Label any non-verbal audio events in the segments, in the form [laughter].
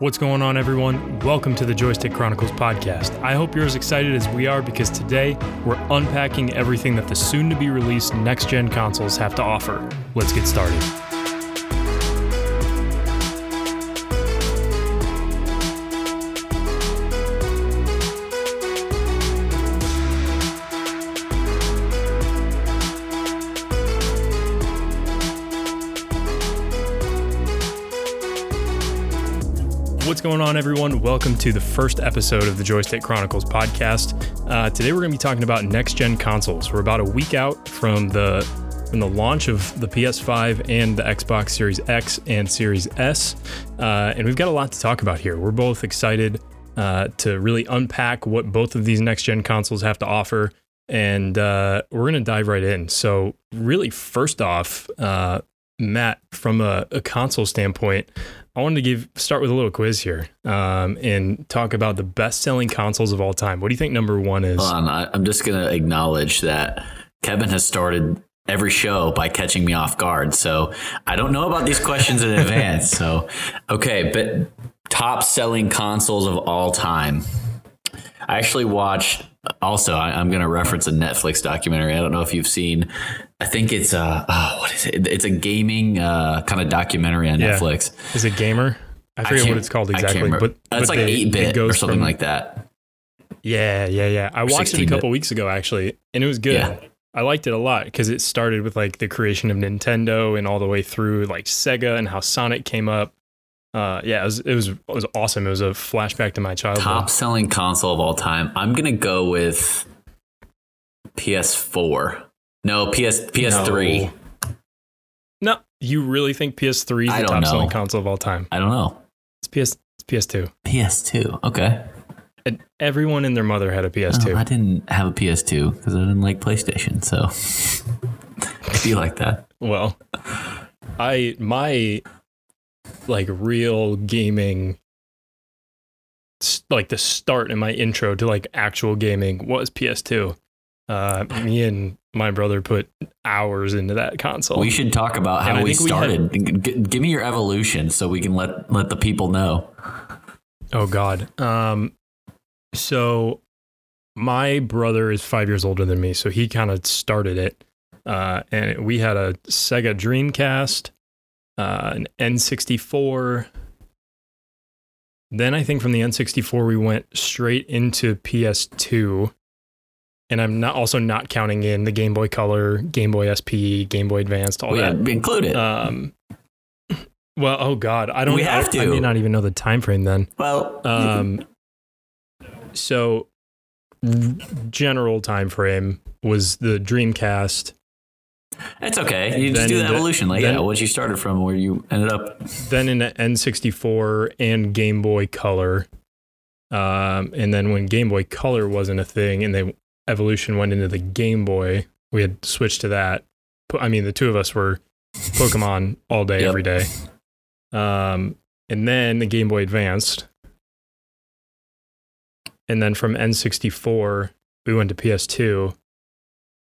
What's going on, everyone? Welcome to the Joystick Chronicles podcast. I hope you're as excited as we are because today we're unpacking everything that the soon to be released next gen consoles have to offer. Let's get started. What's going on, everyone? Welcome to the first episode of the Joystick Chronicles podcast. Uh, today, we're going to be talking about next gen consoles. We're about a week out from the from the launch of the PS5 and the Xbox Series X and Series S, uh, and we've got a lot to talk about here. We're both excited uh, to really unpack what both of these next gen consoles have to offer, and uh, we're going to dive right in. So, really, first off, uh, Matt, from a, a console standpoint, I wanted to give start with a little quiz here um, and talk about the best selling consoles of all time. What do you think number one is? Hold on, I, I'm just going to acknowledge that Kevin has started every show by catching me off guard. So I don't know about these questions in advance. So, okay, but top selling consoles of all time. I actually watched. Also, I, am going to reference a Netflix documentary. I don't know if you've seen. I think it's a oh, what is it? It's a gaming uh, kind of documentary on Yeah. Netflix. Is it gamer? I forget what it's called exactly, but, it's like eight it bit or something from- like that. Yeah, yeah, yeah. I watched it a 16-bit. couple weeks ago actually, and it was good. Yeah. I liked it a lot because it started with like the creation of Nintendo and all the way through like Sega and how Sonic came up. Uh, yeah, it was, it was it was awesome. It was a flashback to my childhood. Top selling console of all time. I'm gonna go with PS4. No, PS PS3. No, you really think PS3 is I the don't top selling console of all time? I don't know. It's PS. It's PS2. PS2. Okay. And everyone and their mother had a PS2. Oh, I didn't have a PS2 because I didn't like PlayStation. So [laughs] I be like that. Well, I my like real gaming like the start in my intro to like actual gaming was PS2. Uh, me and my brother put hours into that console. We should talk about how we think we had- started. G- give me your evolution so we can let let the people know. oh God. Um, so my brother is five years older than me, so he kind of started it. Uh, and we had a Sega Dreamcast, uh, an N64. Then I think from the N64 we went straight into PS2. And I'm not also not counting in the Game Boy Color, Game Boy SP, Game Boy Advanced, all We that. had include it. Um, well, oh God, I don't. We have I, I to. may not even know the time frame then. well, Um, so general time frame was the Dreamcast. It's okay. You just do the the- evolution. Like, then- yeah, what you started from, where you ended up. then in the N64 and Game Boy Color. Um, and then when Game Boy Color wasn't a thing and they evolution went into the Game Boy, we had switched to that. I mean, the two of us were Pokemon all day, Yep. every day. Um, and then the Game Boy Advanced. And then from N64, we went to PS2.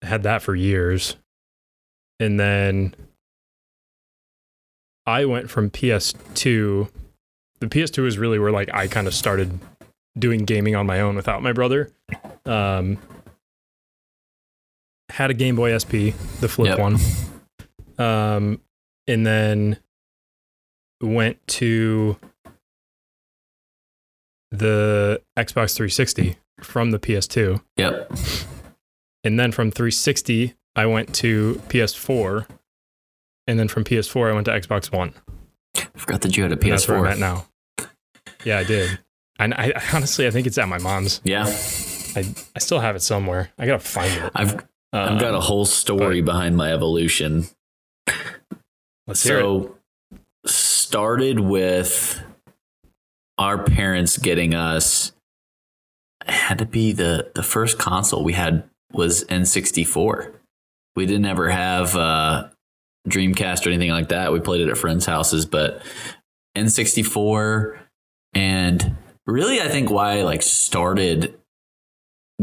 Had that for years. And then I went from PS2. The PS2 is really where like I kind of started doing gaming on my own without my brother. Um, had a Game Boy SP, the flip Yep. one. Um, and then went to the Xbox 360 from the PS2. Yep. And then from 360, I went to PS4. And then from PS4, I went to Xbox One. I forgot that you had a And That's where I'm at PS4. now. Yeah, I did. And I, I [laughs] honestly, I think it's at my mom's. Yeah, I, I still have it somewhere. I gotta find it. I've I've got a Um, whole story behind my evolution. Let's hear it. So started with our parents getting us it had to be the the first console we had was N64. We didn't ever have uh Dreamcast or anything like that. We played it at friends' houses, but N64 and really I think why I like started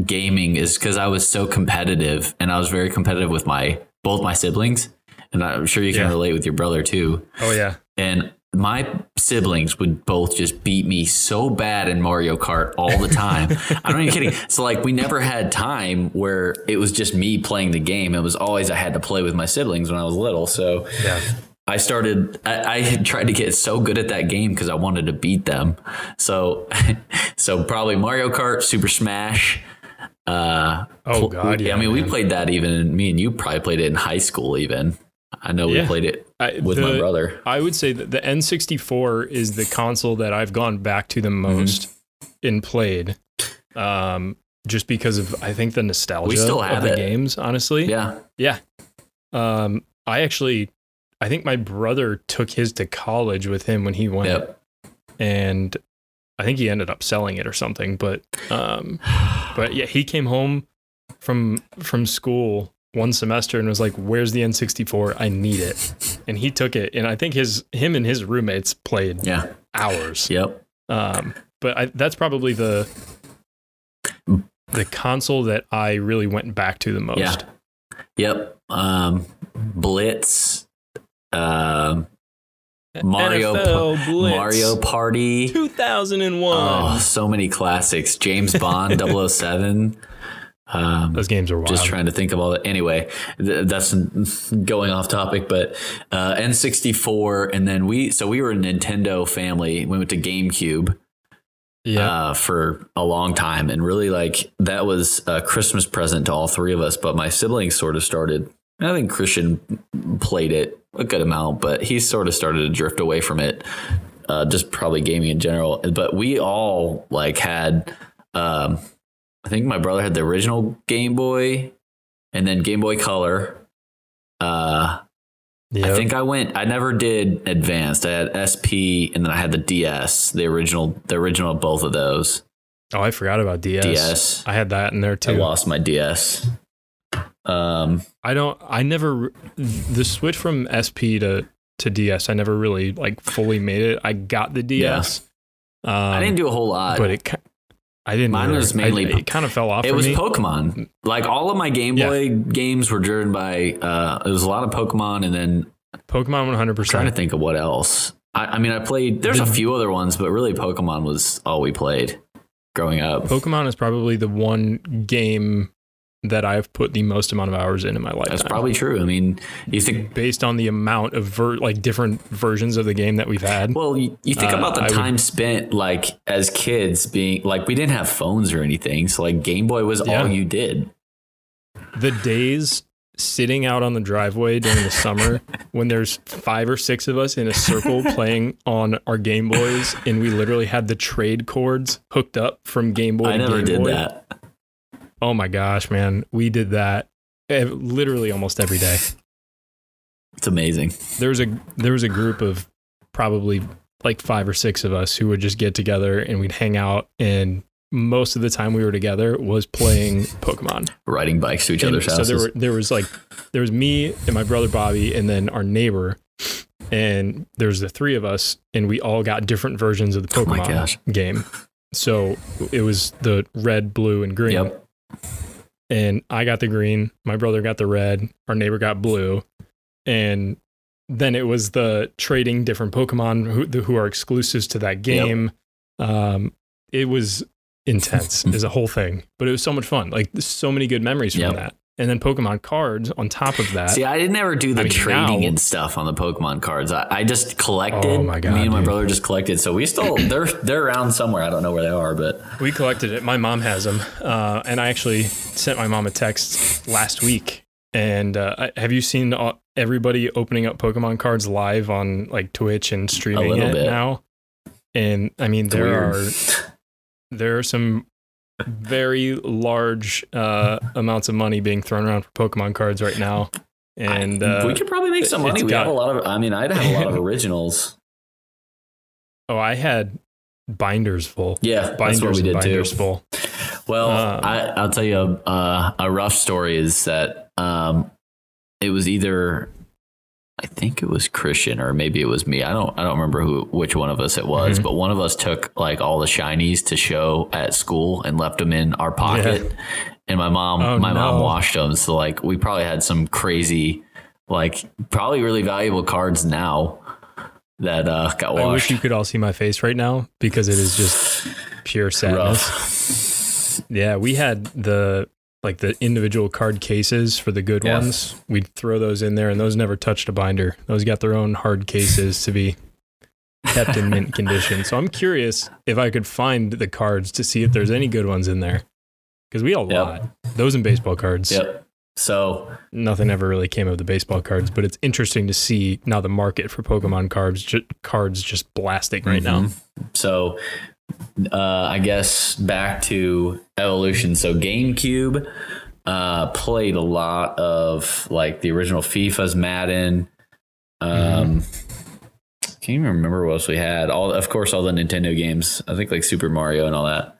gaming is because I was so competitive and I was very competitive with my both my siblings. And I'm sure you can Yeah. relate with your brother too. Oh yeah. And my siblings would both just beat me so bad in Mario Kart all the time. [laughs] I'm not even kidding. So like we never had time where it was just me playing the game. It was always I had to play with my siblings when I was little. So Yeah. I started. I, I tried to get so good at that game because I wanted to beat them. So, [laughs] so probably Mario Kart, Super Smash. Uh, Oh, God, yeah, I mean, we played that even. Me and you probably played it in high school. Even I know we played it I- with my brother. I would say that the N64 is the console that I've gone back to the Mm-hmm. most and played. Um, just because of I think the nostalgia still of the it. games, honestly. Yeah, Yeah. Um, I actually, I think my brother took his to college with him when he went, yep. and I think he ended up selling it or something. But, um, [sighs] but yeah, he came home from from school one semester and was like, "Where's the N64? I need it." And he took it, and I think his him and his roommates played Yeah. hours. Yep. Um, but I, that's probably the the console that I really went back to the most. Yeah. Yep. Um, Blitz. Um, Mario. NFL Blitz. Mario Party. 2001. Oh, so many classics. James Bond [laughs] 007. Um, Those games are wild. just trying to think of all that. Anyway, th- that's going off topic, but uh, N64, and then we. So we were a Nintendo family. We went to GameCube yeah. uh, for a long time, and really like that was a Christmas present to all three of us. But my siblings sort of started. I think Christian played it a good amount, but he sort of started to drift away from it. Uh, just probably gaming in general. But we all like had. Um, I think my brother had the original Game Boy, and then Game Boy Color. Uh, I think I went. I never did advanced. I had SP, and then I had the DS, the original, the original of both of those. oh, I forgot about DS. DS. I had that in there too. I lost my DS. Um, I don't. I never. The switch from SP to to DS. I never really like fully made it. I got the DS. Um, I didn't do a whole lot, but it. I didn't. Mine was mainly- I- it kind of fell off. it was me. Pokemon. Like all of my Game Yeah. Boy games were driven by. Uh, it was a lot of Pokemon, and then Pokemon one hundred percent. trying to think of what else. I, I mean, I played. There's a few other ones, but really, Pokemon was all we played growing up. Pokemon is probably the one game that I've put the most amount of hours in in my life. That's probably true. I mean, you think based on the amount of ver- like different versions of the game that we've had. Well, you, you think Uh, about the I would- time spent like as kids being like we didn't have phones or anything, so like Game Boy was Yeah. all you did. the days sitting out on the driveway during the summer [laughs] when there's five or six of us in a circle playing on our Game Boys and we literally had the trade cords hooked up from Game Boy I to never Game did Boy. that. Oh my gosh, man. We did that literally almost every day. It's amazing. There was a there was a group of probably like five or six of us who would just get together and we'd hang out and most of the time we were together was playing [laughs] Pokemon. Riding bikes to each And other's so houses. So there were there was like there was me and my brother Bobby and then our neighbor and there's the three of us and we all got different versions of the Oh Pokemon gosh. game. So it was the red, blue, and green. Yep. And I got the green, my brother got the red, our neighbor got blue, and then it was the trading different Pokemon who, who are exclusives to that game. Um, it was intense [laughs] as a whole thing, but it was so much fun. Like so many good memories from Yep. that. And then Pokemon cards on top of that. See, I didn't ever do the I mean, trading now- and stuff on the Pokemon cards. I, I just collected. Oh my God, Me and my dude. brother just collected. So we still [clears throat] they're they're around somewhere. I don't know where they are, but We collected it. My mom has them, uh, and I actually sent my mom a text last week. And uh, have you seen everybody opening up Pokemon cards live on like Twitch and streaming little it bit. now? And I mean, it's there weird. are there are some very large uh, amounts of money being thrown around for Pokemon cards right now. And uh, we could probably make some money. We got- have a lot of. I mean, I'd have a lot of [laughs] originals. oh, I had binders full. Yeah, that's Binders what we did too. binders full. Well, Um, I, I'll tell you a, uh, a rough story is that um, it was either I think it was Christian or maybe it was me. I don't I don't remember who which one of us it was, Mhm. but one of us took like all the shinies to show at school and left them in our pocket. And my mom Oh, my mom washed them, so like we probably had some crazy like probably really valuable cards now. that uh, got washed. I wish you could all see my face right now because it is just pure sadness. Rough. Yeah, we had the like the individual card cases for the good Yeah. ones. We'd throw those in there, and those never touched a binder. Those got their own hard cases to be kept in mint condition. So I'm curious if I could find the cards to see if there's any good ones in there. Because we had a Yep. lot. Those and baseball cards. Yep. So Nothing ever really came of the baseball cards, but it's interesting to see now the market for Pokemon cards ju- cards just blasting right now. Mhm. So, uh, I guess back to evolution. So GameCube uh, played a lot of like the original FIFA's Madden. Um, Can't even remember what else we had. All of course, all the Nintendo games. I think like Super Mario and all that.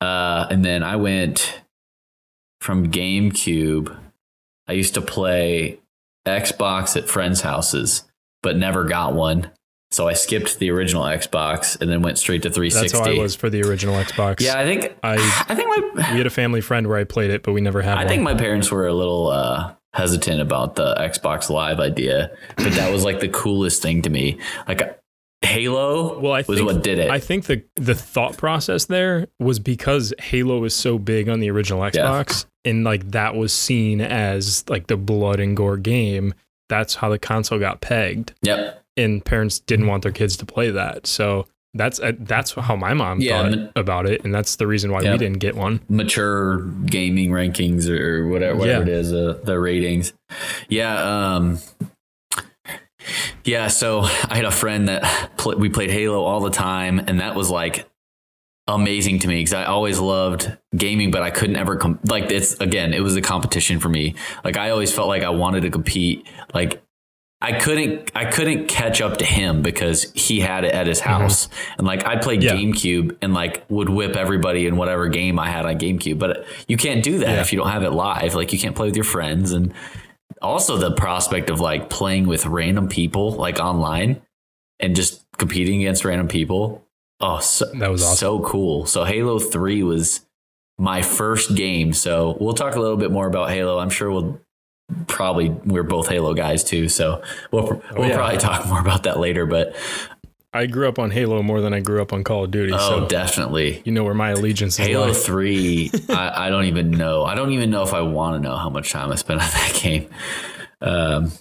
Uh, and then I went from GameCube. I used to play Xbox at friends' houses, but never got one. So I skipped the original Xbox and then went straight to 360. That's 360. how I was for the original Xbox. Yeah, I think I I think my we had a family friend where I played it, but we never had I one. think my parents were a little uh, hesitant about the Xbox Live idea, but that was like the coolest thing to me. Like Halo well, I was think, what did it. I think the the thought process there was because Halo was so big on the original Xbox, and like that was seen as like the blood and gore game. That's how the console got pegged, yep. And parents didn't want their kids to play that. So that's uh, that's how my mom Yeah, thought man. about it, and that's the reason why Yeah. we didn't get one. Mature gaming rankings or whatever, whatever Yeah. it is, uh, the ratings. Yeah. Um, yeah. So I had a friend that pl- we played Halo all the time, and that was like amazing to me because I always loved gaming, but I couldn't ever com- like it's again, it was a competition for me. Like I always felt like I wanted to compete. Like I couldn't, I couldn't catch up to him because he had it at his mm-hmm. house, and like I played Yeah. GameCube and like would whip everybody in whatever game I had on GameCube. But you can't do that Yeah. if you don't have it live. Like you can't play with your friends, and also the prospect of like playing with random people like online and just competing against random people. Oh, so, That was awesome. so cool. So Halo 3 was my first game. So we'll talk a little bit more about Halo. I'm sure we'll probably we're both Halo guys too. So we'll we'll Oh, yeah. probably talk more about that later, but I grew up on Halo more than I grew up on Call of Duty, oh, so definitely. you know where my allegiance is. Halo. 3, [laughs] I, I don't even know. I don't even know if I want to know how much time I spent on that [laughs] game. Um,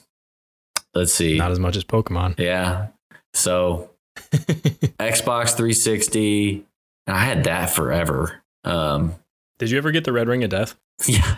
let's see. Not as much as Pokemon. Yeah. So [laughs] Xbox 360, I had that forever. Um, Did you ever get the Red Ring of Death? yeah.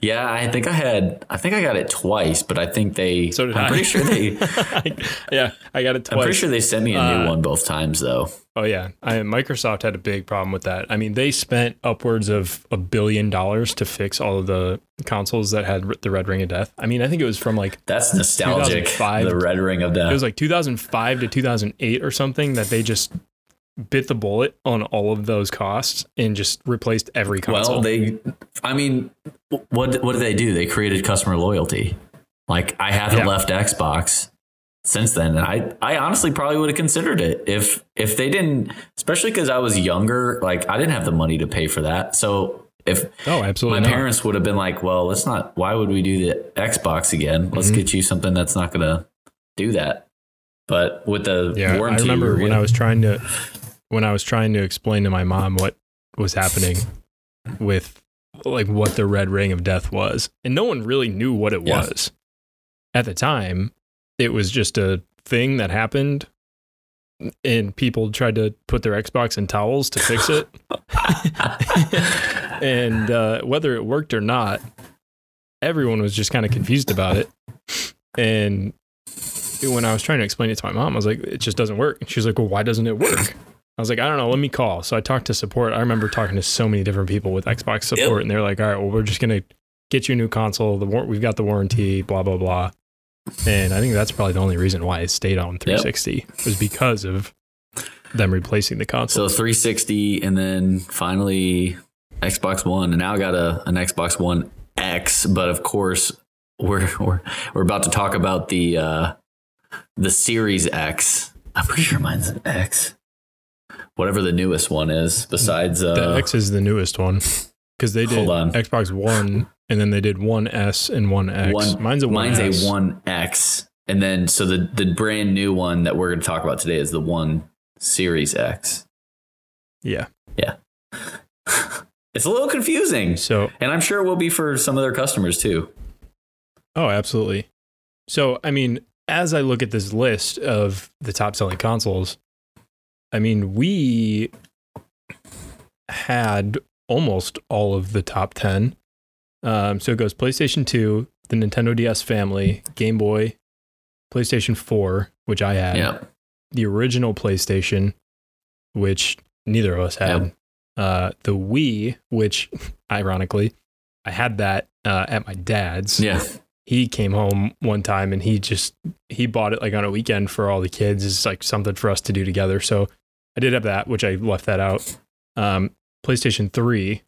Yeah, I think I had. I think I got it twice, but I think they. So did I'm I. pretty sure they. [laughs] yeah, I got it twice. I'm pretty sure they sent me a new Uh, one both times, though. Oh yeah, I, Microsoft had a big problem with that. I mean, they spent upwards of a billion dollars to fix all of the consoles that had the Red Ring of Death. I mean, I think it was from like That's nostalgic. 2005. The Red Ring of Death. it was like 2005 to 2008 or something that they just bit the bullet on all of those costs and just replaced every console. Well, they. I mean, what what did they do? They created customer loyalty. Like I haven't Yeah. left Xbox since then. And I I honestly probably would have considered it if if they didn't, especially because I was younger. Like I didn't have the money to pay for that. So if oh, absolutely my not. parents would have been like, "Well, let's not. Why would we do the Xbox again? Let's Mhm. get you something that's not going to do that." But with the Yeah, warranty, I remember when. I was trying to when I was trying to explain to my mom what was happening with like what the red ring of death was, and no one really knew what it Yeah. was at the time. It was just a thing that happened, and people tried to put their Xbox in towels to fix it. [laughs] and uh, whether it worked or not, everyone was just kind of confused about it. And when I was trying to explain it to my mom, I was like, it just doesn't work. And she was like, well, why doesn't it work? I was like, I don't know. Let me call. So I talked to support. I remember talking to so many different people with Xbox support, and they're like, all right, well, we're just going to get you a new console. The war- We've got the warranty, blah, blah, blah. And I think that's probably the only reason why it stayed on 360 was because of them replacing the console. So 360, and then finally Xbox One, and now I got a an Xbox One X. But of course, we're we're we're about to talk about the uh, the Series X. I'm pretty sure mine's an X. Whatever the newest one is, besides uh, the X is the newest one because they did on. Xbox One and then they did one S and one X. One- mine's a one mine's S. a One X. and then so the the brand new one that we're going to talk about today is the one Series X. Yeah. Yeah. [laughs] it's a little confusing. So, and I'm sure it will be for some of their customers too. Oh, absolutely. So, I mean, as I look at this list of the top selling consoles, I mean, we had almost all of the top 10. Um, so it goes PlayStation 2, the Nintendo DS family, Game Boy, PlayStation 4, which I had, Yeah. the original PlayStation, which neither of us had, Yep. uh, the Wii, which [laughs] ironically, I had that uh, at my dad's Yeah. he came home one time and he just he bought it like on a weekend for all the kids it's like something for us to do together so i did have that which i left that out um playstation 3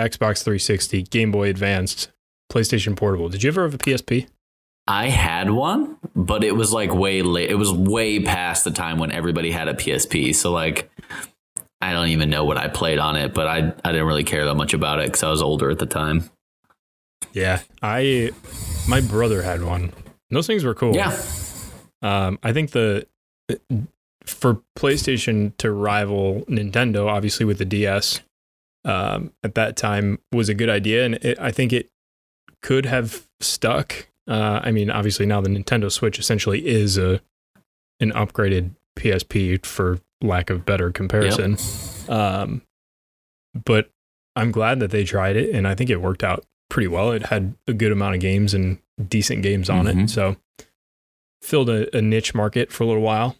xbox 360 game boy advanced playstation portable did you ever have a psp I had one, but it was like way late. It was way past the time when everybody had a PSP. So like, I don't even know what I played on it, but I I didn't really care that much about it because I was older at the time. yeah i my brother had one those things were cool Yeah, Um, I think the for PlayStation to rival Nintendo, obviously with the DS, um, at that time was a good idea, and it, I think it could have stuck. Uh, I mean, obviously now the Nintendo Switch essentially is a an upgraded PSP for lack of better comparison. Um, but I'm glad that they tried it, and I think it worked out pretty well. It had a good amount of games and decent games on Mhm. it, so filled a, a niche market for a little while.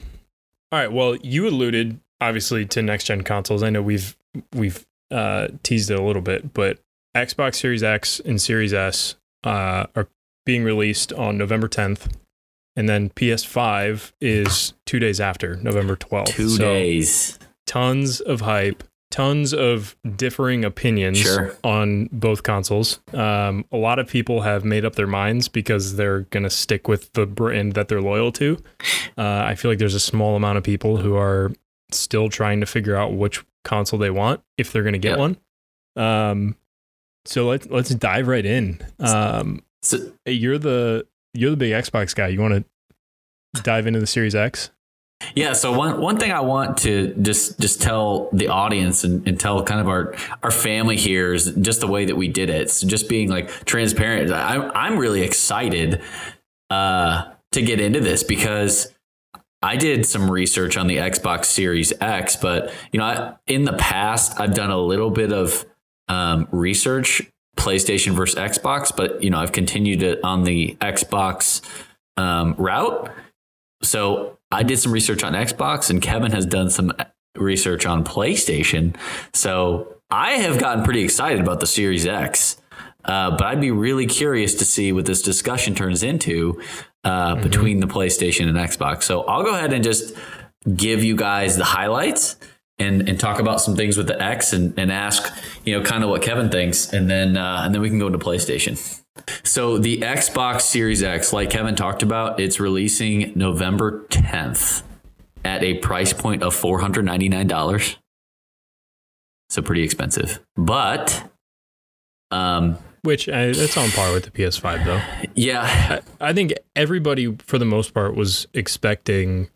All right. Well, you alluded obviously to next gen consoles. I know we've we've uh, teased it a little bit, but Xbox Series X and Series S uh, are being released on November 10th, and then PS5 is two days after November 12th. two So days. Tons of hype, tons of differing opinions Sure. on both consoles. Um, a lot of people have made up their minds because they're going to stick with the brand that they're loyal to. Uh, I feel like there's a small amount of people who are still trying to figure out which console they want if they're going to get Yep. one. Um, so let's let's dive right in. Um, So, you're the you're the big Xbox guy. You want to dive into the Series X? Yeah. So one one thing I want to just just tell the audience and, and tell kind of our our family here is just the way that we did it. So just being like transparent. I'm I'm really excited uh, to get into this because I did some research on the Xbox Series X, but you know, I, in the past I've done a little bit of um, research PlayStation versus Xbox, but you know I've continued it on the Xbox um, route. So I did some research on Xbox, and Kevin has done some research on PlayStation. So I have gotten pretty excited about the Series X. Uh, but I'd be really curious to see what this discussion turns into uh, between the PlayStation and Xbox. So I'll go ahead and just give you guys the highlights and, and talk about some things with the X and, and ask, you know, kind of what Kevin thinks, and then uh, and then we can go into PlayStation. So the Xbox Series X, like Kevin talked about, it's releasing November 10th at a price point of $499. So pretty expensive. But um Which that's on par with the PS5 though. yeah, I, I think everybody, for the most part, was expecting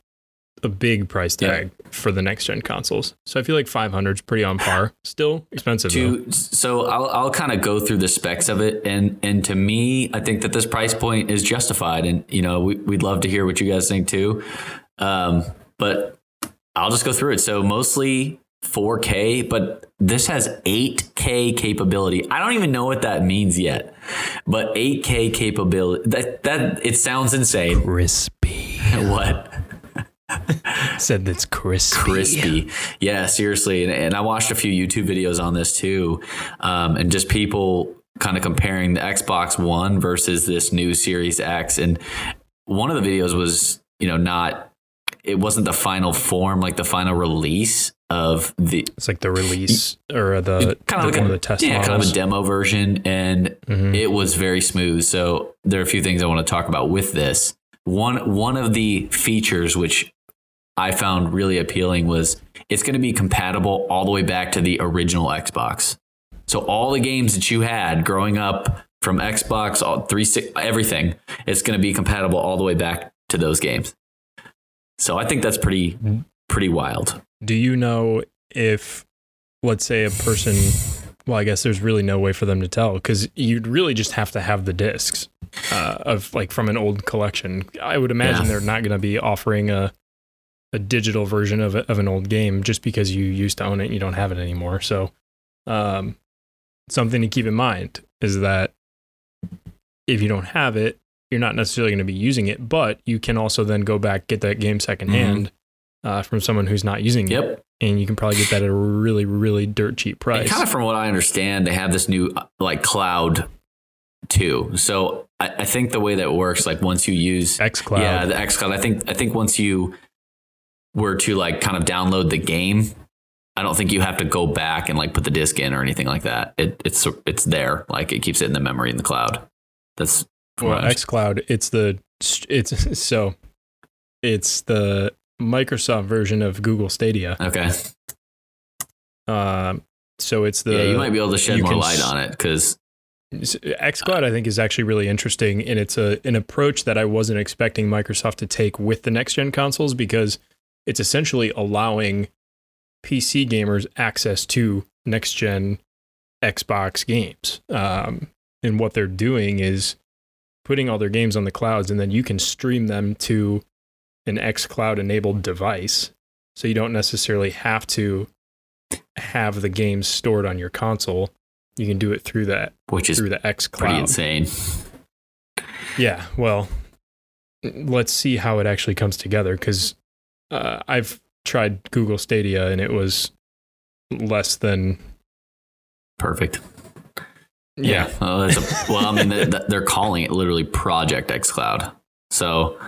a big price Yeah. tag for the next gen consoles. So I feel like 500 is pretty on par. Still expensive to so I'll I'll kind of go through the specs of it and and to me I think that this price point is justified and you know we, we'd love to hear what you guys think too um, but I'll just go through it so mostly 4K but this has 8K capability I don't even know what that means yet but 8K capability that that it sounds insane Crispy. [laughs] what [laughs] Said that's crispy. crispy. Yeah, seriously. And, and I watched a few YouTube videos on this too, um, and just people kind of comparing the Xbox One versus this new Series X. And one of the videos was, you know, not. It wasn't the final form, like the final release of the It's like the release or the, kind the of like one a, of the test yeah, kind of a demo version, and Mhm. it was very smooth. So there are a few things I want to talk about with this. One one of the features which I found really appealing was it's going to be compatible all the way back to the original Xbox. So all the games that you had growing up from Xbox, all three, everything. It's going to be compatible all the way back to those games. So I think that's pretty pretty wild. Do you know if, let's say, a person? Well, I guess there's really no way for them to tell because you'd really just have to have the discs uh, of like from an old collection. I would imagine Yeah. they're not going to be offering a a digital version of a, of an old game just because you used to own it and you don't have it anymore. So, um, something to keep in mind is that if you don't have it, you're not necessarily going to be using it, but you can also then go back get that game secondhand uh, from someone who's not using it, and you can probably get that at a really really dirt cheap price. And kind of from what I understand, they have this new uh, like cloud too. So I, I think the way that works, like once you use XCloud. yeah, the xCloud. I think I think once you were to like kind of download the game, I don't think you have to go back and like put the disc in or anything like that. It, it's it's there, like it keeps it in the memory in the cloud. That's well, XCloud. It's the it's [laughs] so it's the Microsoft version of Google Stadia. okay. Um, so it's the yeah, you might be able to shed more light on it because XCloud, I think, is actually really interesting, and it's a an approach that I wasn't expecting Microsoft to take with the next gen consoles because it's essentially allowing PC gamers access to next gen Xbox games. Um, and what they're doing is putting all their games on the clouds, and then you can stream them to an XCloud enabled device. So you don't necessarily have to have the games stored on your console. You can do it through that which is through the X pretty Cloud. insane. Yeah, well, let's see how it actually comes together because uh, I've tried Google Stadia and it was less than Perfect. yeah. Well, it's a, well I mean, th- th- they're calling it literally Project xCloud. So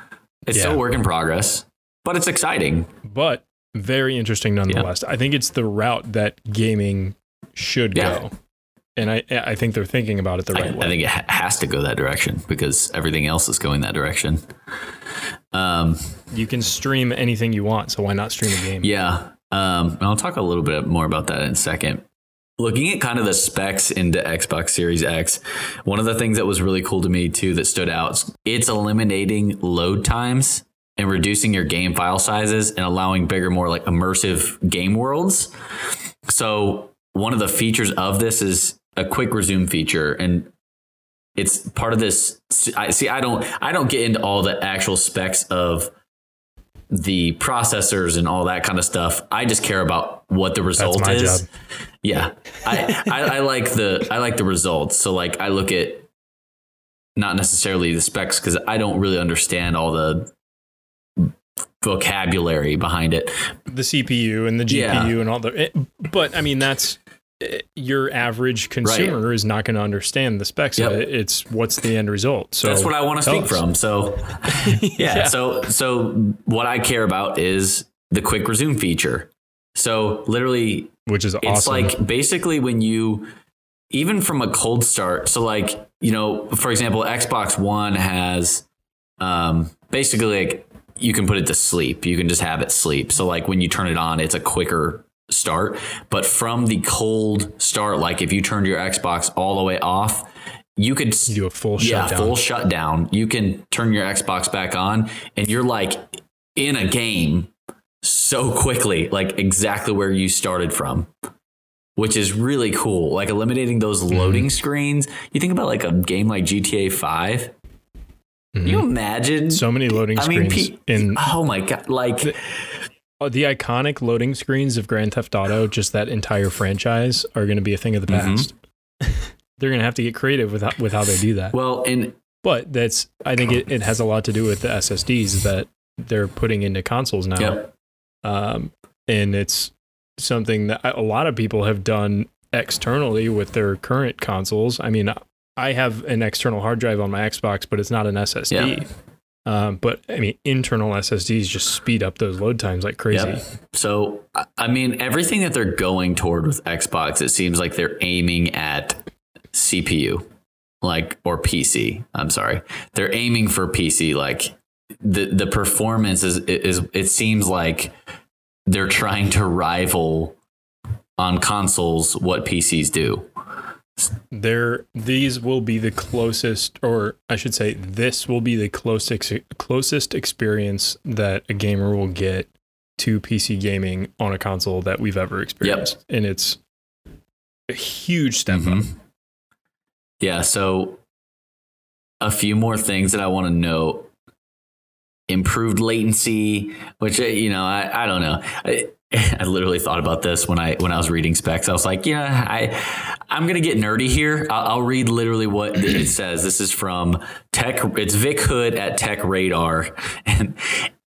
it's Yeah. still a work in progress, but it's exciting. but very interesting nonetheless. I think it's the route that gaming should Yeah. go, and I I think they're thinking about it the I, right way. I think it ha- has to go that direction because everything else is going that direction. Um, you can stream anything you want, so why not stream a game? yeah. Um, and I'll talk a little bit more about that in a second. Looking at kind of the specs into Xbox Series X, one of the things that was really cool to me too that stood out, it's eliminating load times and reducing your game file sizes and allowing bigger, more like immersive game worlds. So one of the features of this is a quick resume feature and it's part of this I see I don't I don't get into all the actual specs of the processors and all that kind of stuff. I just care about what the result my is. job. Yeah. I, I I like the I like the results. So like I look at not necessarily the specs because I don't really understand all the vocabulary behind it. the CPU and the GPU Yeah. and all the. It, but I mean, that's eh, your average consumer is not going to understand the specs Yep. of it. It's what's the end result. So That's what I want to speak us. from. So [laughs] [laughs] yeah, Yeah. So so what I care about is the quick resume feature. So literally which is it's awesome. like basically when you even from a cold start so like you know for example xbox one has um basically like you can put it to sleep you can just have it sleep so like when you turn it on it's a quicker start but from the cold start like if you turned your xbox all the way off you could you do a full yeah, shutdown. full shutdown. You can turn your Xbox back on and you're like in a game so quickly, like exactly where you started from, which is really cool. Like eliminating those Mm-hmm. loading screens. You think about like a game like GTA 5. Can you imagine? Mm-hmm. so many loading I mean, screens pe- in oh my God. Like, the iconic loading screens of Grand Theft Auto. [gasps] Just that entire franchise are going to be a thing of the Mhm. past. [laughs] They're going to have to get creative with how, with how they do that. well, and But that's I think it, it has a lot to do with the SSDs that they're putting into consoles now. yep. um, and it's something that a lot of people have done externally with their current consoles. I mean, I have an external hard drive on my Xbox, but it's not an SSD. Um, but I mean, internal SSDs just speed up those load times like crazy. Yep. So, I- mean, everything that they're going toward with Xbox, it seems like they're aiming at CPU, like or PC. I'm sorry, they're aiming for PC. Like the the performance is is it seems like they're trying to rival on consoles what PCs do. There these will be the closest or I should say this will be the closest closest experience that a gamer will get to PC gaming on a console that we've ever experienced. Yep. And it's a huge step mm-hmm. up. Yeah, so a few more things that I want to note. Improved latency, which you know, I, I don't know. I, [laughs] I literally thought about this when I when I was reading specs. I was like, yeah, I I'm gonna get nerdy here. I'll, I'll read literally what it says. This is from Tech. It's Vic Hood at Tech Radar, [laughs] and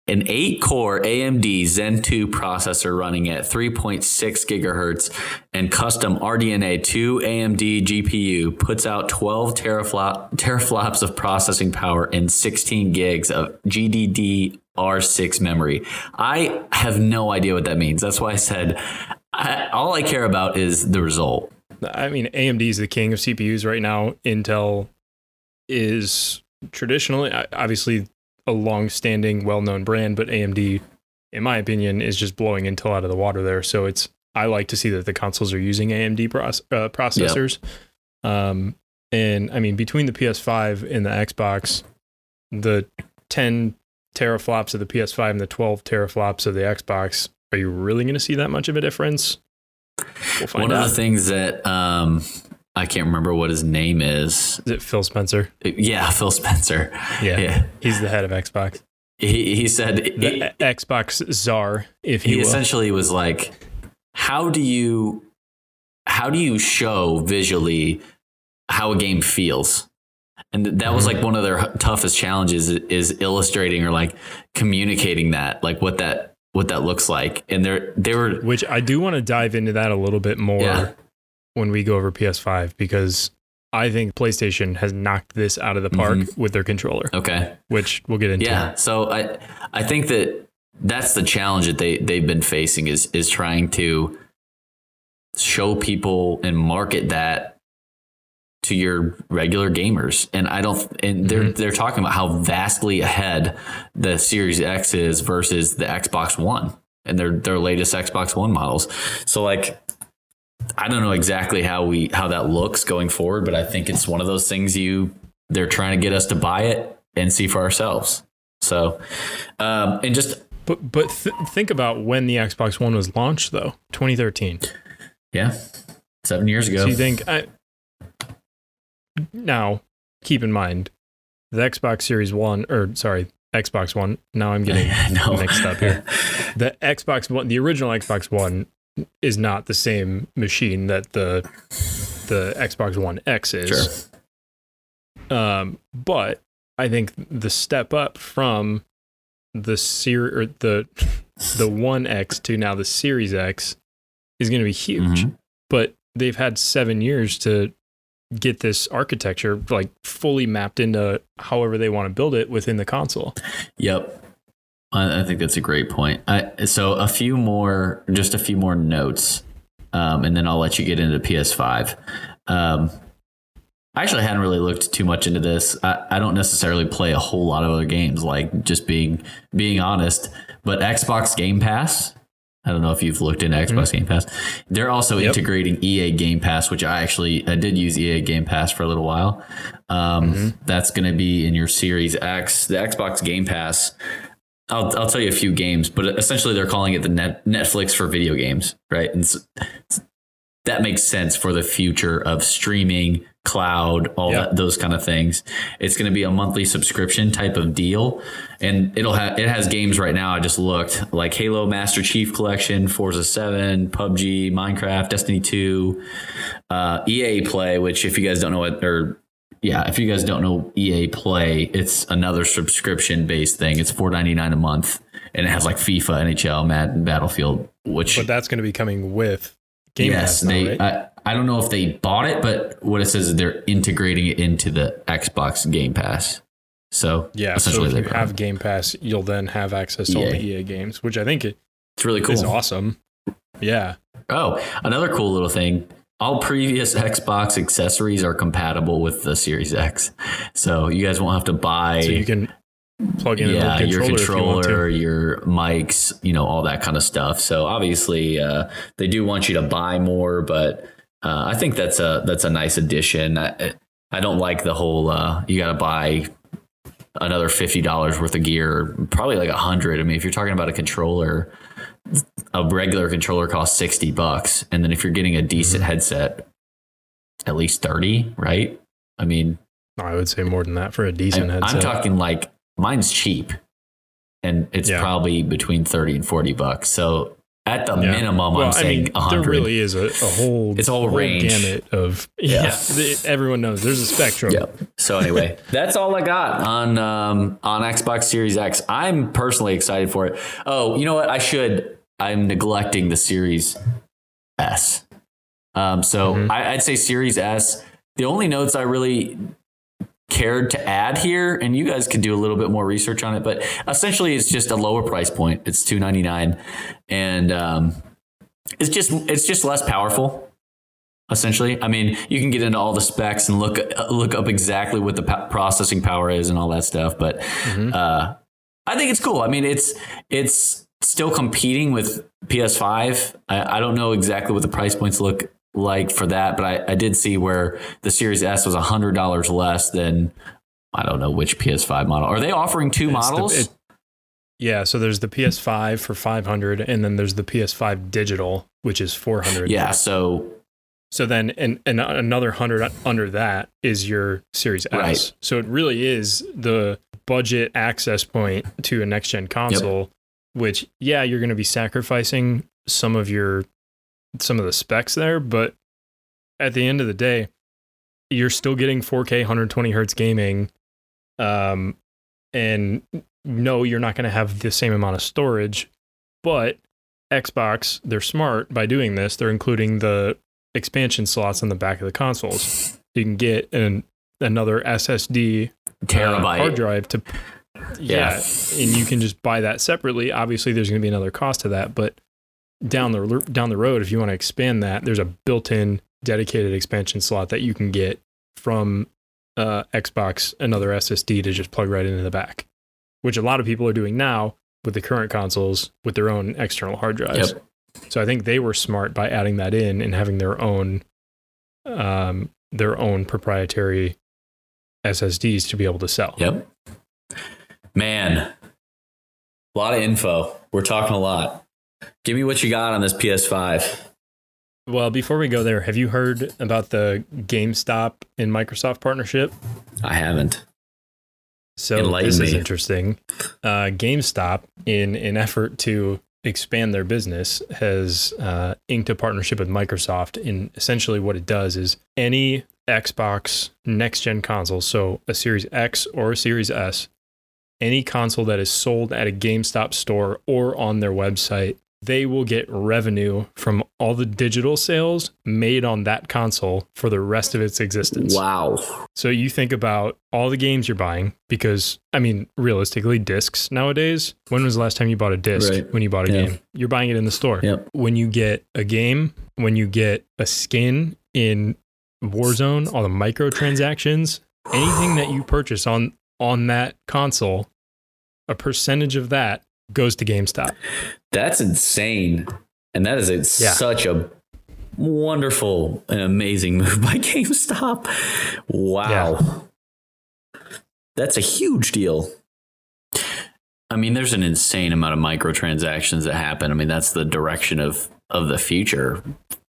an 8 core AMD Zen 2 processor running at 3.6 gigahertz and custom RDNA 2 AMD GPU puts out 12 teraflop, teraflops of processing power and 16 gigs of GDD R6 memory. I have no idea what that means. That's why I said I, all I care about is the result. I mean, AMD is the king of CPUs right now. Intel is traditionally, obviously, a long-standing, well-known brand, but AMD, in my opinion, is just blowing Intel out of the water there. So it's I like to see that the consoles are using AMD proce- uh, processors. Um, and I mean, between the PS5 and the Xbox, the 10 teraflops of the PS5 and the 12 teraflops of the Xbox, are you really going to see that much of a difference? We'll One out. of the things that um, I can't remember what his name is. Is it Phil Spencer? Yeah, [laughs] Phil Spencer. Yeah, yeah. he's the head of Xbox. He he said the he, Xbox czar. If he will. essentially was like, how do you how do you show visually how a game feels? And that was like one of their toughest challenges is illustrating or like communicating that, like what that what that looks like. And they're they were which I do want to dive into that a little bit more. Yeah when we go over PS5 because I think PlayStation has knocked this out of the park mm-hmm. with their controller. Okay. Which we'll get into. Yeah. So I I think that that's the challenge that they they've been facing is is trying to show people and market that to your regular gamers and i don't and they're mm-hmm. they're talking about how vastly ahead the series x is versus the xbox one and their their latest xbox one models so like I don't know exactly how we how that looks going forward, but I think it's one of those things you they're trying to get us to buy it and see for ourselves. So, um, and just but but th- think about when the Xbox One was launched, though, 2013. Yeah, seven years ago. So you think I now keep in mind the Xbox Series One or sorry Xbox One. Now I'm getting [laughs] mixed up here. [laughs] The Xbox One, the original Xbox One is not the same machine that the the Xbox One X is. Sure. Um, but I think the step up from the series or the the One X to now the Series X is going to be huge. Mm-hmm. But they've had seven years to get this architecture like fully mapped into however they want to build it within the console. Yep. I, think that's a great point. I, so a few more, just a few more notes, um, and then I'll let you get into PS5. Um, I actually hadn't really looked too much into this. I, I, don't necessarily play a whole lot of other games, like just being being honest. But Xbox Game Pass. I don't know if you've looked into Xbox mm-hmm. Game Pass. They're also yep. integrating EA Game Pass, which I actually I did use EA Game Pass for a little while. Um, mm-hmm. That's going to be in your Series X. The Xbox Game Pass I'll I'll tell you a few games, but essentially they're calling it the net, Netflix for video games, right? And so, that makes sense for the future of streaming, cloud, all that, those kind of things. It's going to be a monthly subscription type of deal, and it'll have it has games right now. I just looked like Halo Master Chief Collection, Forza Seven, PUBG, Minecraft, Destiny Two, uh, EA Play, which if you guys don't know what or yeah, if you guys don't know EA Play, it's another subscription based thing. It's four ninety nine a month, and it has like FIFA, NHL, Madden, Battlefield. Which, but that's going to be coming with Game yes. Now, they. Right? I, I don't know if they bought it, but what it says is they're integrating it into the Xbox Game Pass. So yeah, essentially so if you have Game Pass, you'll then have access to EA. all the EA games, which I think it, it's really cool. It's awesome. Yeah. Oh, another cool little thing all previous Xbox accessories are compatible with the Series X, so you guys won't have to buy. So you can plug in yeah, your controller, you your mics, you know, all that kind of stuff. So obviously, uh, they do want you to buy more, but uh, I think that's a that's a nice addition. I, I don't like the whole uh, you got to buy another fifty dollars worth of gear, probably like a hundred. I mean, if you're talking about a controller, a regular controller costs sixty bucks, and then if you're getting a decent mm-hmm. headset, at least thirty, right? I mean, I would say more than that for a decent I'm, headset. I'm talking like mine's cheap, and it's yeah. probably between thirty and forty bucks. So at the yeah. minimum, well, I'm saying mean, 100. There really is a, a whole it's a whole, whole range gamut of [laughs] yeah. yeah. everyone knows there's a spectrum. Yep. So anyway, [laughs] that's all I got on um, on Xbox Series X. I'm personally excited for it. Oh, you know what? I should. I'm neglecting the Series S. Um, so mm-hmm. I, I'd say Series S. The only notes I really cared to add here, and you guys could do a little bit more research on it, but essentially it's just a lower price point. It's two ninety nine, and um, it's just it's just less powerful. Essentially, I mean, you can get into all the specs and look look up exactly what the po- processing power is and all that stuff, but mm-hmm. uh, I think it's cool. I mean, it's it's still competing with PS5. I, I don't know exactly what the price points look like for that, but I, I did see where the Series S was hundred dollars less than I don't know which PS5 model. Are they offering two it's models? The, it, yeah, so there's the PS5 for 500 and then there's the PS5 digital which is 400. Yeah, so so then and, and another 100 under that is your Series S. Right. So it really is the budget access point to a next gen console yep. which yeah, you're going to be sacrificing some of your some of the specs there, but at the end of the day, you're still getting 4K 120 hertz gaming. Um, and no, you're not going to have the same amount of storage, but Xbox, they're smart by doing this. They're including the expansion slots on the back of the consoles. You can get an another SSD terabyte uh, hard drive to yeah, yeah, and you can just buy that separately. Obviously, there's going to be another cost to that, but down the down the road, if you want to expand that, there's a built-in dedicated expansion slot that you can get from uh, Xbox, another SSD to just plug right into the back, which a lot of people are doing now with the current consoles with their own external hard drives. Yep. So I think they were smart by adding that in and having their own um, their own proprietary SSDs to be able to sell. Yep. Man, a lot of info. We're talking a lot. Give me what you got on this PS5. Well, before we go there, have you heard about the GameStop and Microsoft partnership? I haven't. So Enlighten this me. is interesting. Uh, GameStop, in an effort to expand their business, has uh, inked a partnership with Microsoft. And essentially, what it does is any Xbox next gen console, so a Series X or a Series S, any console that is sold at a GameStop store or on their website they will get revenue from all the digital sales made on that console for the rest of its existence. Wow. So you think about all the games you're buying because I mean realistically discs nowadays, when was the last time you bought a disc right. when you bought a yeah. game? You're buying it in the store. Yep. When you get a game, when you get a skin in Warzone, all the microtransactions, anything that you purchase on on that console, a percentage of that goes to GameStop. That's insane. And that is a, yeah. such a wonderful and amazing move by [laughs] GameStop. Wow. Yeah. That's a huge deal. I mean, there's an insane amount of microtransactions that happen. I mean, that's the direction of of the future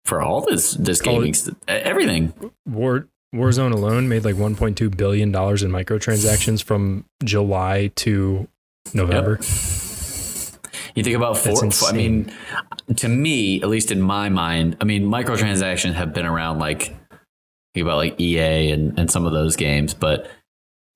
for all this this oh, gaming everything. War Warzone alone made like 1.2 billion dollars in microtransactions from July to November. Yep. You think about Fortnite. I mean, to me, at least in my mind, I mean, microtransactions have been around like think about like EA and, and some of those games, but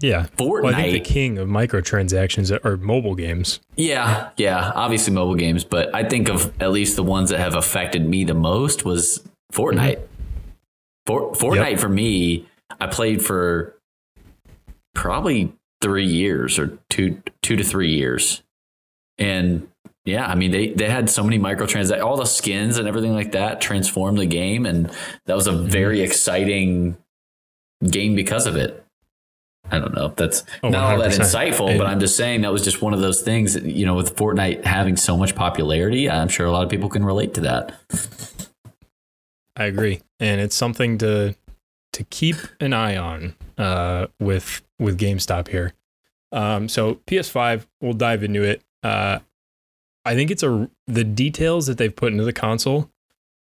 yeah, Fortnite. Well, I think the king of microtransactions are mobile games. Yeah, yeah, obviously mobile games, but I think of at least the ones that have affected me the most was Fortnite. Mm-hmm. For, Fortnite yep. for me, I played for probably three years or two two to three years, and yeah, I mean they they had so many microtransactions, all the skins and everything like that transformed the game, and that was a mm-hmm. very exciting game because of it. I don't know if that's oh, not all that insightful, but I'm just saying that was just one of those things. That, you know, with Fortnite having so much popularity, I'm sure a lot of people can relate to that. I agree, and it's something to to keep an eye on uh, with with GameStop here. Um, so PS5, we'll dive into it. Uh, I think it's a the details that they've put into the console.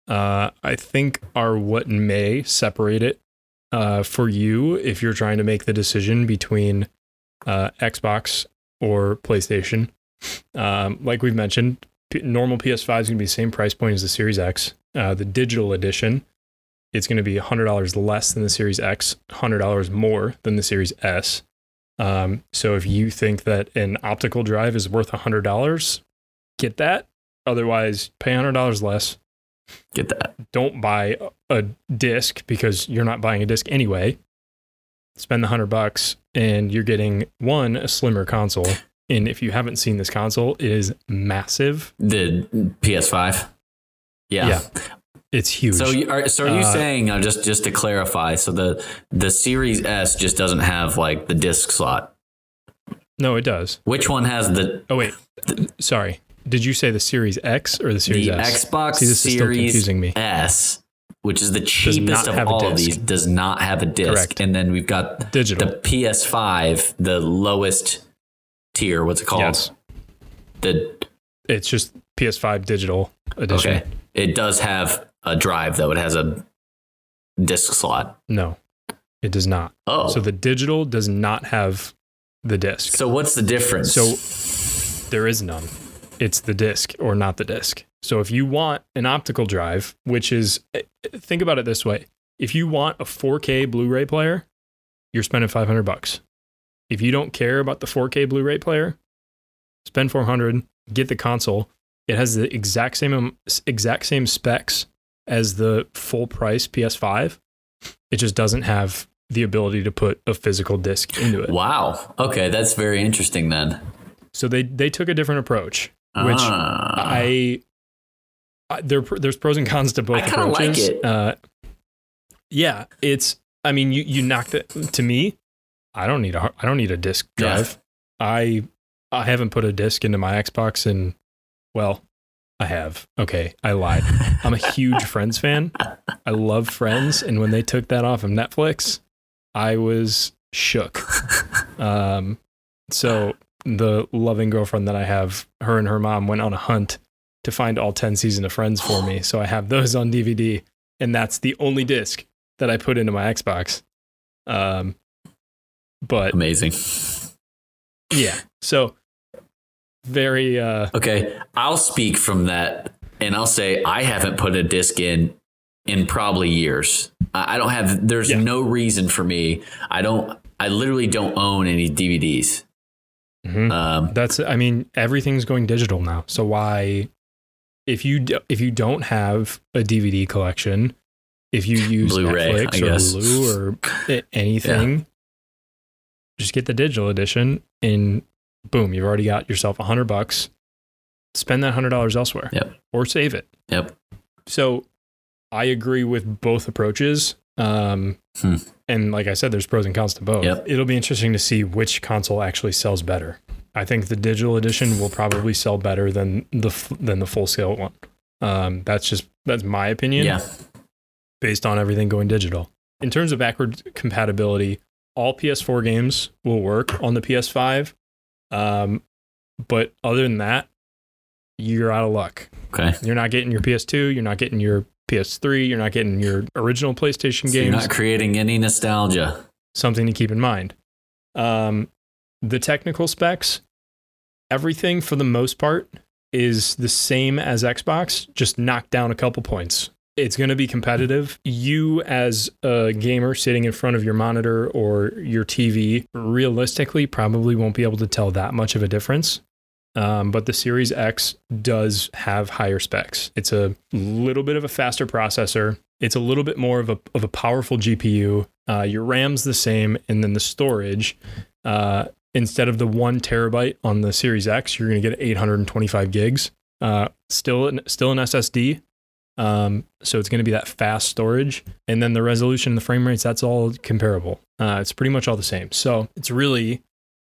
Uh, I think are what may separate it uh, for you if you're trying to make the decision between uh, Xbox or PlayStation. Um, like we've mentioned, P- normal PS5 is going to be the same price point as the Series X. Uh, the digital edition, it's going to be $100 less than the Series X, $100 more than the Series S. Um, so if you think that an optical drive is worth $100, get that. Otherwise, pay $100 less. Get that. Don't buy a disc because you're not buying a disc anyway. Spend the 100 bucks and you're getting one, a slimmer console. And if you haven't seen this console, it is massive. The PS5. Yeah. Yeah. It's huge. So, you, are, so are you Uh, saying uh, just just to clarify? So the the Series S just doesn't have like the disc slot. no, it does. Which one has the Oh wait, sorry. Did you say the Series X or the Series the S? Xbox See, this is still Series confusing me. S, which is the cheapest of all of these, does not have a disc. Correct. And then we've got Digital. the PS5, the lowest tier. What's it called? yes, The it's just PS5 digital edition. okay. It does have a drive though. It has a disc slot. No, it does not. Oh, So so, the digital does not have the disc. So what's the difference? So there is none. It's the disc or not the disc. So if you want an optical drive, which is eh, think about it this way. If you want a 4K Blu-ray player, you're spending 500 bucks. If you don't care about the 4K Blu-ray player, spend 400, get the console. It has the exact same um, exact same specs as the full price PS5. It just doesn't have the ability to put a physical disc into it. wow. Okay, that's very interesting then. So they they took a different approach, which Ah. I, I there there's pros and cons to both I kinda like approaches. it. Uh, yeah, it's. I mean, you you knocked it to me. I don't need a I don't need a disc Yeah. drive. I I haven't put a disc into my Xbox in well, I have. Okay, I lied. I'm a huge [laughs] Friends fan. I love Friends, and when they took that off of Netflix, I was shook. [laughs] Um, so the loving girlfriend that I have, her and her mom went on a hunt to find all 10 season of Friends for me. [gasps] So I have those on DVD, and that's the only disc that I put into my Xbox. Um, but Amazing. yeah, so very, uh, Okay, I'll speak from that, and I'll say I haven't put a disc in in probably years. I I don't have. There's Yeah. no reason for me. I don't. I literally don't own any DVDs. Mhm. Um, that's, I mean, everything's going digital now. So why, if you, if you don't have a DVD collection, if you [laughs] use Blu-ray, Netflix I or guess. Hulu or [laughs] anything, just get the digital edition and boom, you've already got yourself a hundred bucks. Spend that hundred dollars elsewhere. Yep. Or save it. Yep. So I agree with both approaches. Um, Hmm. and like I said, there's pros and cons to both. Yep. It'll be interesting to see which console actually sells better. I think the digital edition will probably sell better than the than the full scale one. Um, that's just that's my opinion yeah. based on everything going digital. In terms of backward compatibility, all PS4 games will work on the PS5. Um, but other than that, you're out of luck. Okay. You're not getting your PS2, you're not getting your PS3, you're not getting your original PlayStation So you're not creating any nostalgia. Something to keep in mind. Um, the technical specs, everything for the most part is the same as Xbox, just knocked down a couple points. It's going to be competitive. You, as a gamer sitting in front of your monitor or your TV, realistically probably won't be able to tell that much of a difference. Um, but the Series X does have higher specs. It's a little bit of a faster processor. It's a little bit more of a, of a powerful GPU. Uh, your RAM's the same, and then the storage. Uh, instead of the one terabyte on the Series X, you're going to get 825 gigs. Uh, still, an, still an SSD. Um, so it's going to be that fast storage, and then the resolution, and the frame rates, that's all comparable. Uh, it's pretty much all the same. So it's really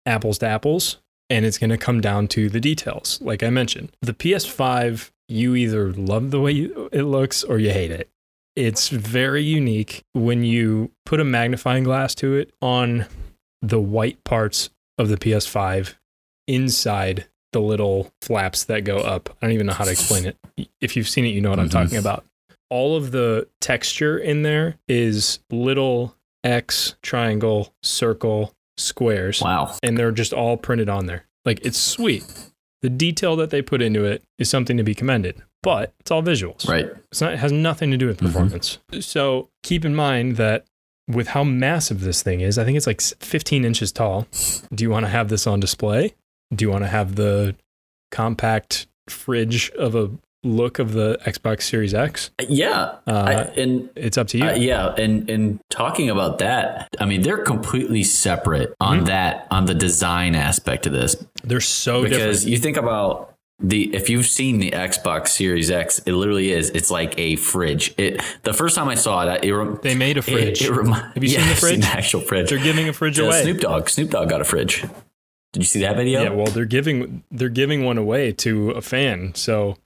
apples to apples, and it's going to come down to the details. Like I mentioned, the PS5, you either love the way you, it looks or you hate it. It's very unique when you put a magnifying glass to it on the white parts of the PS5 inside the little flaps that go up. I don't even know how to explain it. If you've seen it, you know what I'm Mhm. talking about. All of the texture in there is little X, triangle, circle, squares, Wow. and they're just all printed on there. Like it's sweet. The detail that they put into it is something to be commended, but it's all visuals. Right. It's not, it has nothing to do with Mhm. performance. So keep in mind that with how massive this thing is, I think it's like 15 inches tall. Do you want to have this on display? Do you want to have the compact fridge of a look of the Xbox Series X? Yeah. I, Uh, and it's up to you. Uh, yeah, and and talking about that, I mean, they're completely separate on Mhm. that on the design aspect of this They're so because different. you think about the if you've seen the Xbox Series X, it literally is. It's like a fridge. It the first time I saw it, it, rem- They made a fridge. It, it remi- Have you yeah, seen the [laughs] fridge? the actual fridge. They're giving a fridge Uh, away. Snoop Dogg. Snoop Dogg got a fridge. Did you see that video? Yeah, well, they're giving they're giving one away to a fan. So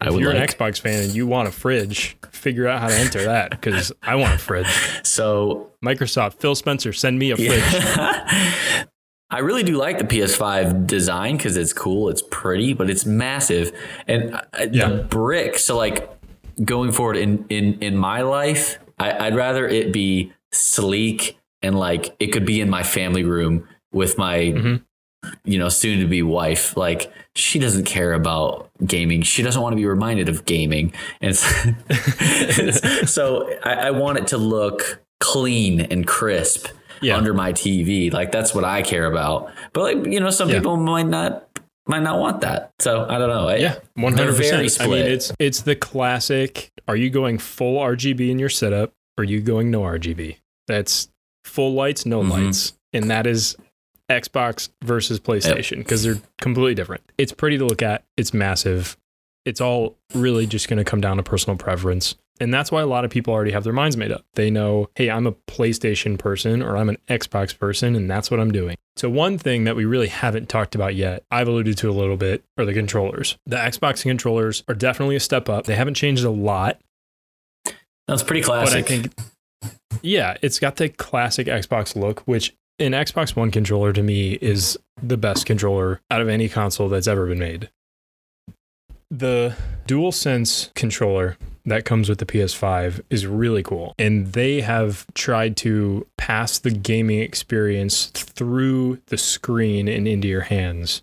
I if would you're like. an Xbox fan and you want a fridge, figure out how to enter that because I want a fridge. [laughs] so Microsoft, Phil Spencer, send me a fridge. Yeah. [laughs] I really do like the PS5 design because it's cool, it's pretty, but it's massive, and uh, Yeah. the brick. So, like going forward in in in my life, I, I'd rather it be sleek and like it could be in my family room with my Mhm. You know soon to be wife. Like she doesn't care about gaming. She doesn't want to be reminded of gaming, and [laughs] so I, I want it to look clean and crisp Yeah. under my TV. Like that's what I care about. But like you know, some Yeah. people might not might not want that. So I don't know. I- Yeah, they're hundred percent. I mean, it's it's the classic. Are you going full RGB in your setup? Or are you going no RGB? That's full lights, no Mhm. lights, and that is Xbox versus PlayStation because they're completely different. It's pretty to look at. It's massive. It's all really just going to come down to personal preference. And that's why a lot of people already have their minds made up. They know, hey, I'm a PlayStation person or I'm an Xbox person, and that's what I'm doing. So, one thing that we really haven't talked about yet, I've alluded to a little bit, are the controllers. The Xbox controllers are definitely a step up. They haven't changed a lot, that's pretty classic. but I think, yeah, it's got the classic Xbox look, which an Xbox One controller to me is the best controller out of any console that's ever been made. The DualSense controller that comes with the PS5 is really cool. And they have tried to pass the gaming experience through the screen and into your hands.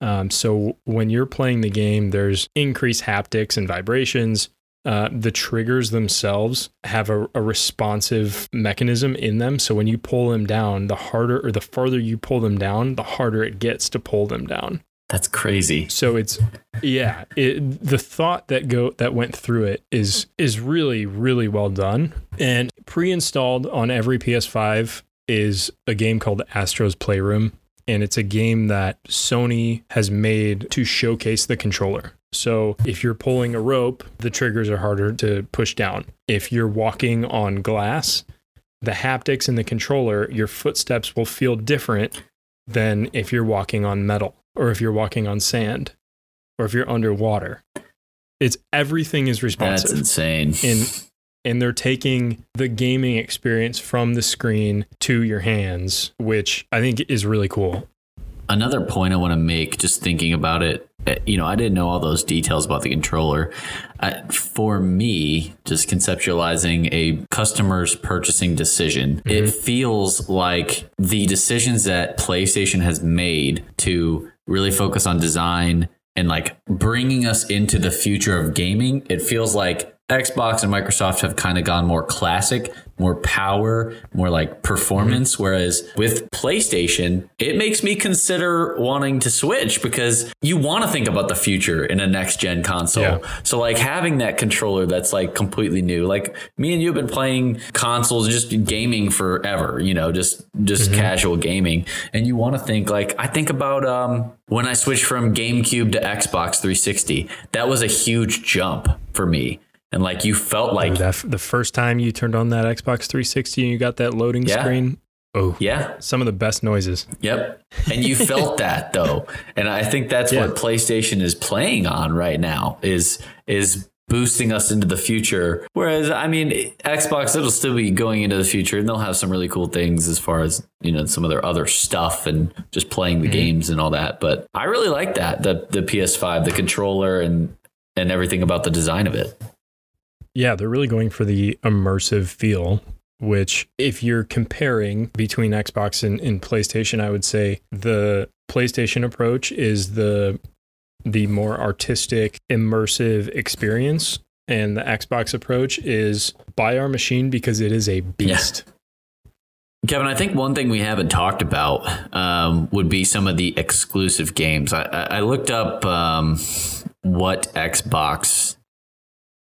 Um, so when you're playing the game, there's increased haptics and vibrations. Uh, the triggers themselves have a, a responsive mechanism in them. So when you pull them down, the harder or the farther you pull them down, the harder it gets to pull them down. that's crazy. So it's yeah, it, the thought that go that went through it is is really really well done. And pre-installed on every PS5 is a game called Astro's Playroom, and it's a game that Sony has made to showcase the controller. So if you're pulling a rope, the triggers are harder to push down. If you're walking on glass, the haptics in the controller, your footsteps will feel different than if you're walking on metal or if you're walking on sand or if you're underwater. It's everything is responsive. That's insane. and and they're taking the gaming experience from the screen to your hands, which I think is really cool. Another point I want to make, just thinking about it, Uh, you know, I didn't know all those details about the controller. I, for me, just conceptualizing a customer's purchasing decision, it mm-hmm. feels like the decisions that PlayStation has made to really focus on design and like bringing us into the future of gaming, it feels like Xbox and Microsoft have kind of gone more classic, more power, more like performance. Whereas with PlayStation, it makes me consider wanting to switch because you want to think about the future in a next gen console. Yeah. So like having that controller that's like completely new. Like me and you have been playing consoles, just gaming forever, you know, just just casual gaming. And you want to think like I think about um when I switched from GameCube to Xbox 360. That was a huge jump for me. And like you felt like that the first time you turned on that Xbox 360 and you got that loading Yeah. screen, oh, yeah, some of the best noises. Yep. And you [laughs] felt that though. And I think that's Yeah. what PlayStation is playing on right now is is boosting us into the future. Whereas, I mean, Xbox, it'll still be going into the future and they'll have some really cool things as far as, you know, some of their other stuff and just playing the mm-hmm. games and all that. But I really like that, the, the PS5, the controller and, and everything about the design of it. Yeah, they're really going for the immersive feel, which, if you're comparing between Xbox and, and PlayStation, I would say the PlayStation approach is the the more artistic, immersive experience. And the Xbox approach is buy our machine because it is a beast. Yeah. Kevin, I think one thing we haven't talked about um, would be some of the exclusive games. I, I looked up um, what Xbox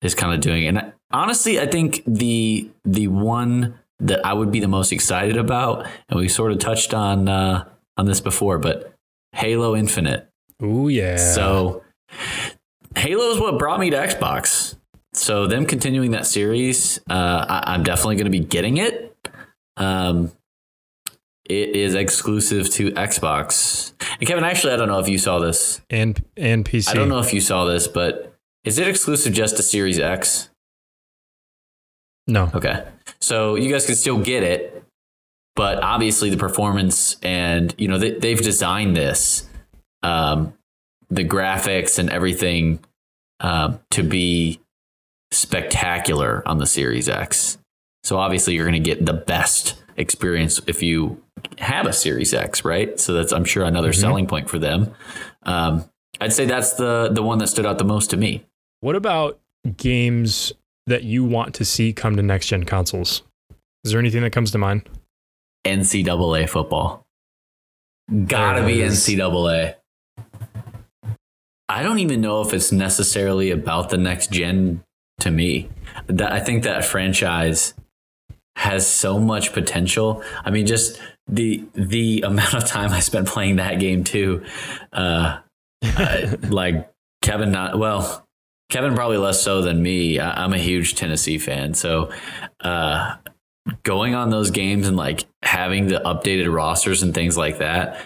is kind of doing, and honestly, I think the the one that I would be the most excited about, and we sort of touched on uh, on this before, but Halo Infinite. Oh yeah. So Halo is what brought me to Xbox. So them continuing that series, uh, I, am definitely going to be getting it. Um, it is exclusive to Xbox. And Kevin, actually, I don't know if you saw this and and PC. I don't know if you saw this, but is it exclusive just to Series X? No. Okay. So you guys can still get it, but obviously the performance and you know they, they've designed this um, the graphics and everything um, to be spectacular on the Series X. So obviously you're going to get the best experience if you have a Series X, right? So that's I'm sure another mm-hmm. selling point for them. Um, I'd say that's the the one that stood out the most to me. What about games that you want to see come to next gen consoles? Is there anything that comes to mind? NCAA football. Gotta be NCAA. I don't even know if it's necessarily about the next gen to me. That I think that franchise has so much potential. I mean, just the the [laughs] amount of time I spent playing that game too. Uh, I, [laughs] like Kevin, not well. Kevin probably less so than me. I, am a huge Tennessee fan, so uh, going on those games and like having the updated rosters and things like that,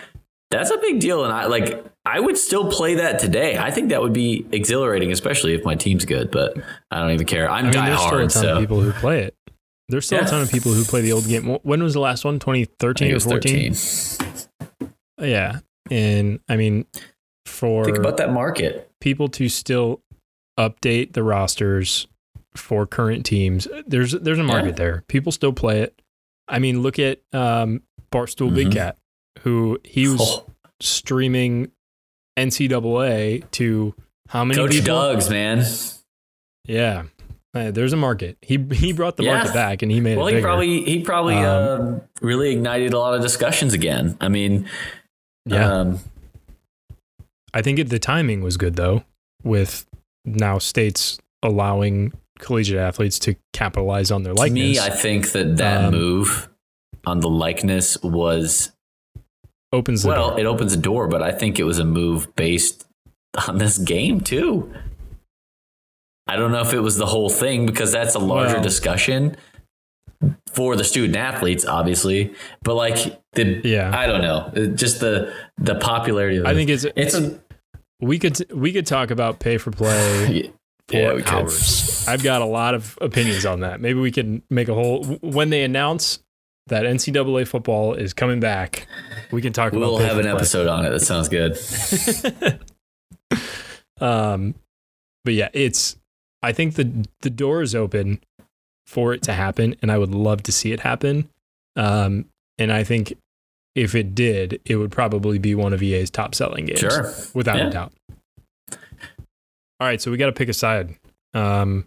that's a big deal. And I like I would still play that today. I think that would be exhilarating, especially if my team's good. But I don't even care. I'm I mean, die there's. Still a ton so. of people who play it. There's still yeah. a ton of people who play the old game. When was the last one? 2013 or 14? Yeah, and I mean, for think about that market. People to still update the rosters for current teams. There's there's a market yeah. there. People still play it. I mean, look at um, Barstool mm-hmm. Big Cat, who he was oh. streaming NCAA to how many Coach people? Man. Yeah, uh, there's a market. He he brought the yeah. market back and he made well, it. Well, he probably he probably um, uh, really ignited a lot of discussions again. I mean, yeah. Um, I think it, the timing was good though, with now states allowing collegiate athletes to capitalize on their likeness. To me, I think that that um, move on the likeness was opens well, door. it opens a door, but I think it was a move based on this game too. I don't know if it was the whole thing because that's a larger well, discussion for the student athletes, obviously. But like the yeah, I don't know, just the the popularity. of I think it's it's a we could we could talk about pay for play. [laughs] for yeah, we hours. Could. I've got a lot of opinions on that. Maybe we can make a whole when they announce that NCAA football is coming back. We can talk we'll have an episode on it. That sounds good. [laughs] um, but yeah, it's. I think the the door is open for it to happen, and I would love to see it happen. Um, and I think if it did, it would probably be one of EA's top selling games, sure, without yeah. a doubt. All right, so we got to pick a side. Um,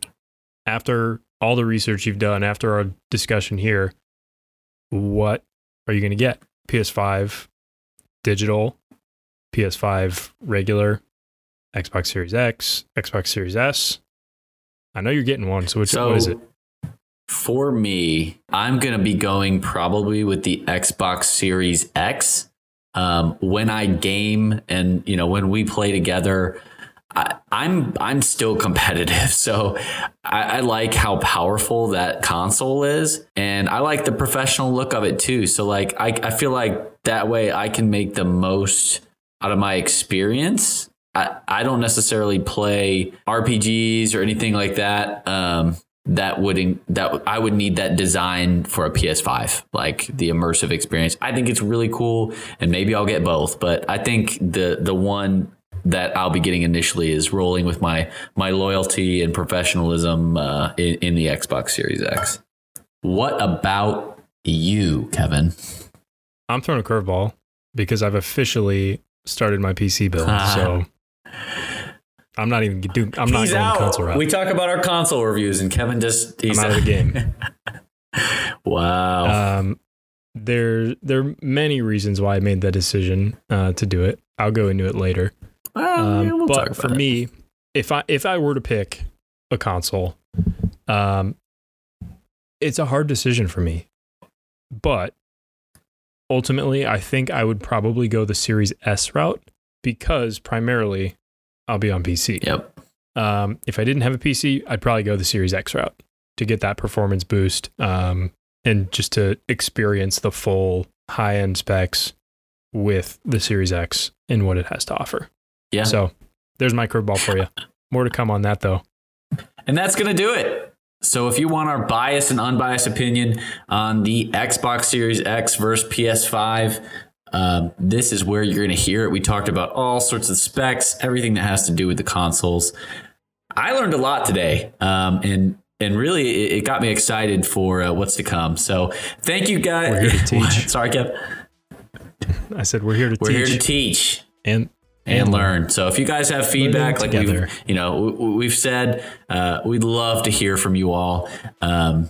after all the research you've done, after our discussion here, what are you going to get? PS5 digital, PS5 regular, Xbox Series X, Xbox Series S. I know you're getting one, so, which, so what is it? For me, I'm going to be going probably with the Xbox Series X. Um, when I game and you know when we play together, I, am I'm, I'm still [laughs] competitive, so I, I, like how powerful that console is, and I like the professional look of it too. So like I, I feel like that way I can make the most out of my experience I, I don't necessarily play RPGs or anything like that. Um, that would in, that I would need that design for a PS5, like the immersive experience. I think it's really cool, and maybe I'll get both. But I think the the one that I'll be getting initially is rolling with my my loyalty and professionalism uh, in, in the Xbox Series X. What about you, Kevin? I'm throwing a curveball because I've officially started my PC build. so [laughs] I'm not even doing. I'm not He's going out. console route. We talk about our console reviews, and Kevin just he's I'm out of the game. [laughs] wow. Um, there, there are many reasons why I made that decision uh, to do it. I'll go into it later. well, Um, yeah, we'll but for it. me, if I if I were to pick a console, um, it's a hard decision for me. But ultimately, I think I would probably go the Series S route because primarily I'll be on PC. Yep. Um, if I didn't have a PC, I'd probably go the Series X route to get that performance boost um, and just to experience the full high end specs with the Series X and what it has to offer. Yeah. So there's my curveball for you. More to come on that though. [laughs] And that's going to do it. So if you want our biased and unbiased opinion on the Xbox Series X versus PS5, um, this is where you're going to hear it. We talked about all sorts of specs, everything that has to do with the consoles. I learned a lot today, um, and and really it, it got me excited for uh, what's to come. So thank you guys. We're here to [laughs] teach. Sorry, Kev. I said we're here to We're teach here to teach. and and learn. So if you guys have feedback, like we've, you know, we- we've said, uh, we'd love to hear from you all. Um,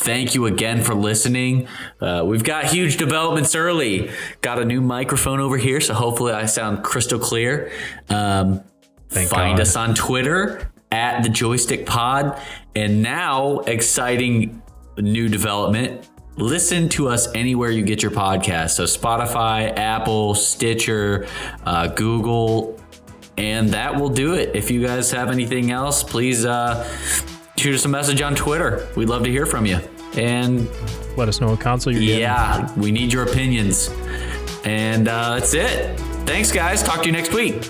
thank you again for listening. Uh, we've got huge developments early. Got a new microphone over here, so hopefully I sound crystal clear. Um, find God. us on Twitter at the Joystick Pod, and now exciting new development. Listen to us anywhere you get your podcast. So Spotify, Apple, Stitcher, uh, Google, and that will do it. If you guys have anything else, please uh, shoot us a message on Twitter. We'd love to hear from you. And let us know what console you're getting. yeah, we need your opinions. And uh, that's it. Thanks, guys. Talk to you next week.